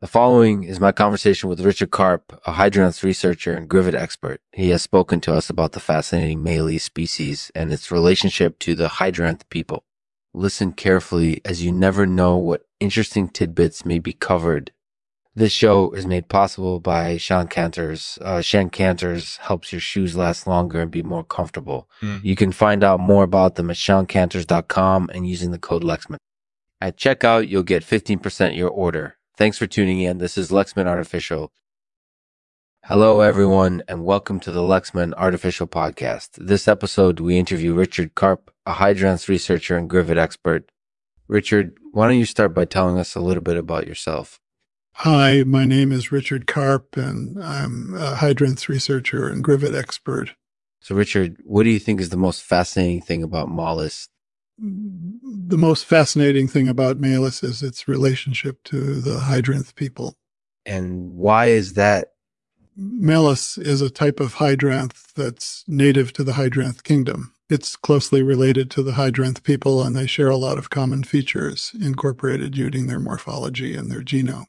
The following is my conversation with Richard Karp, a hydranth researcher and Grivet expert. He has spoken to us about the fascinating Mallee species and its relationship to the hydranth people. Listen carefully as you never know what interesting tidbits may be covered. This show is made possible by Sean Cantors. Uh, Sean Cantors helps your shoes last longer and be more comfortable. Mm. You can find out more about them at seancantors.com and using the code Lexman. At checkout, you'll get 15% your order. Thanks for tuning in. This is Lexman Artificial. Hello, everyone, and welcome to the Lexman Artificial Podcast. This episode, we interview Richard Karp, a hydranth researcher and Grivet expert. Richard, why don't you start by telling us a little bit about yourself? Hi, my name is Richard Karp, and I'm a hydranth researcher and Grivet expert. So, Richard, what do you think is the most fascinating thing about mollusks? The most fascinating thing about Malus is its relationship to the hydranth people. And why is that? Malus is a type of hydranth that's native to the hydranth kingdom. It's closely related to the hydranth people, and they share a lot of common features incorporated using their morphology and their genome.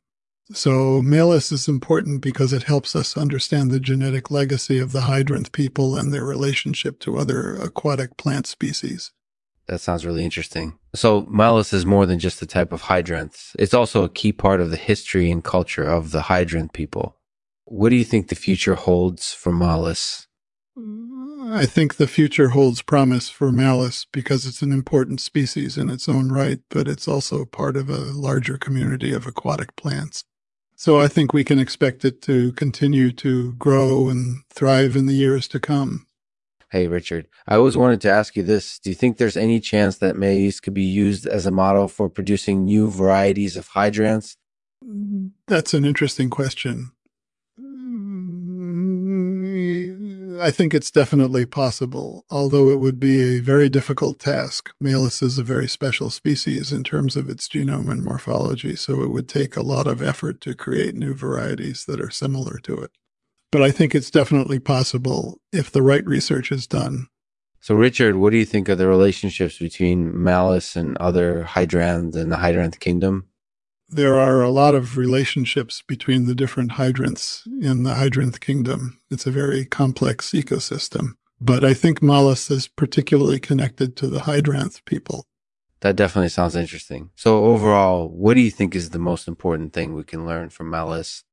So, Malus is important because it helps us understand the genetic legacy of the hydranth people and their relationship to other aquatic plant species. That sounds really interesting. So, Malus is more than just a type of hydranths. It's also a key part of the history and culture of the hydranth people. What do you think the future holds for Malus? Mm, I think the future holds promise for Malus because it's an important species in its own right, but it's also part of a larger community of aquatic plants. So I think we can expect it to continue to grow and thrive in the years to come. Hey, Richard, I always wanted to ask you this. Do you think there's any chance that maize could be used as a model for producing new varieties of hydranths? That's an interesting question. I think it's definitely possible, although it would be a very difficult task. Malus is a very special species in terms of its genome and morphology, so it would take a lot of effort to create new varieties that are similar to it. But I think it's definitely possible if the right research is done. So, Richard, what do you think of the relationships between Malus and other hydranths in the hydranth kingdom? there are a lot of relationships between the different hydranths in the hydranth kingdom. It's a very complex ecosystem. But I think Malus is particularly connected to the hydranth people. That definitely sounds interesting. So, overall, what do you think is the most important thing we can learn from Malus?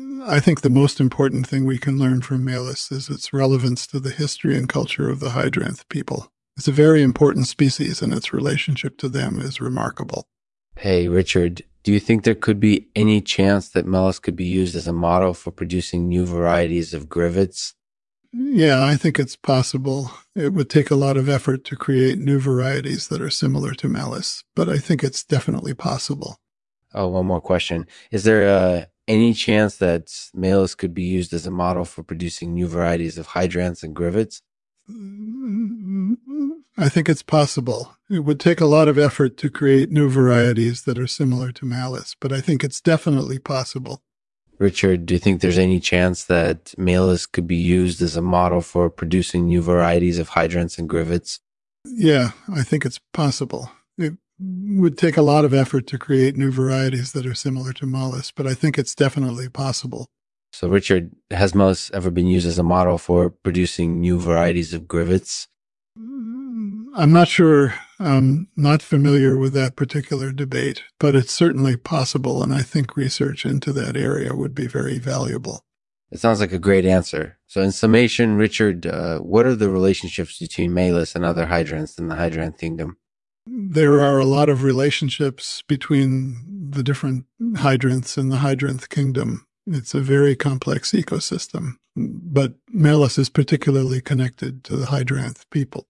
I think the most important thing we can learn from Malus is its relevance to the history and culture of the hydranth people. It's a very important species, and its relationship to them is remarkable. Hey, Richard, do you think there could be any chance that Malus could be used as a model for producing new varieties of grivets? Yeah, I think it's possible. It would take a lot of effort to create new varieties that are similar to Malus, but I think it's definitely possible. Oh, one more question. Is there uh, any chance that Malus could be used as a model for producing new varieties of hydranths and grivets? I think it's possible. It would take a lot of effort to create new varieties that are similar to Malus, but I think it's definitely possible. Richard, do you think there's any chance that Malus could be used as a model for producing new varieties of hydranths and grivets? Yeah, I think it's possible. Would take a lot of effort to create new varieties that are similar to Malus, but I think it's definitely possible. So, Richard, has Malus ever been used as a model for producing new varieties of grivets? I'm not sure. I'm not familiar with that particular debate, but it's certainly possible. And I think research into that area would be very valuable. It sounds like a great answer. So, in summation, Richard, uh, what are the relationships between Malus and other hydranths in the hydranth kingdom? There are a lot of relationships between the different hydranths in the hydranth kingdom. It's a very complex ecosystem, but Malus is particularly connected to the hydranth people.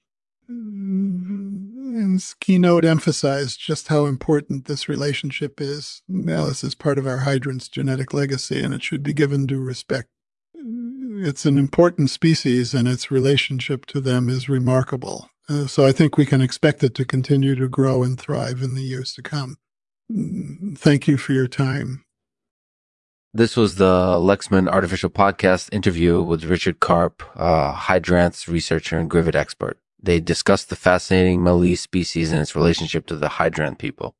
Mm-hmm. And keynote emphasized just how important this relationship is. Malus is part of our hydranth's genetic legacy, and it should be given due respect. It's an important species, and its relationship to them is remarkable. Uh, so I think we can expect it to continue to grow and thrive in the years to come. Thank you for your time. This was the Lexman Artificial Podcast interview with Richard Karp, a hydranths researcher and Grivet expert. They discussed the fascinating Mallee species and its relationship to the hydranth people.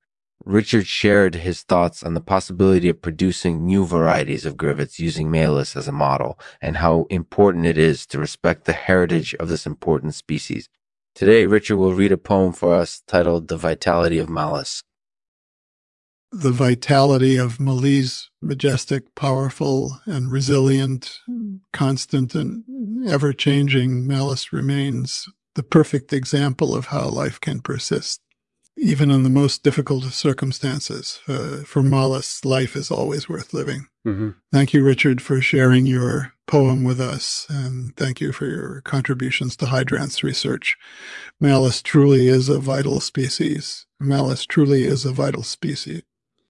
Richard shared his thoughts on the possibility of producing new varieties of grivets using Malus as a model and how important it is to respect the heritage of this important species. Today, Richard will read a poem for us titled The Vitality of Malus. The vitality of Malise, majestic, powerful, and resilient, constant and ever changing, Malus remains the perfect example of how life can persist even in the most difficult of circumstances. Uh, for Malus, life is always worth living. Mm-hmm. Thank you, Richard, for sharing your poem with us. And thank you for your contributions to hydranths research. Malus truly is a vital species. Malus truly is a vital species.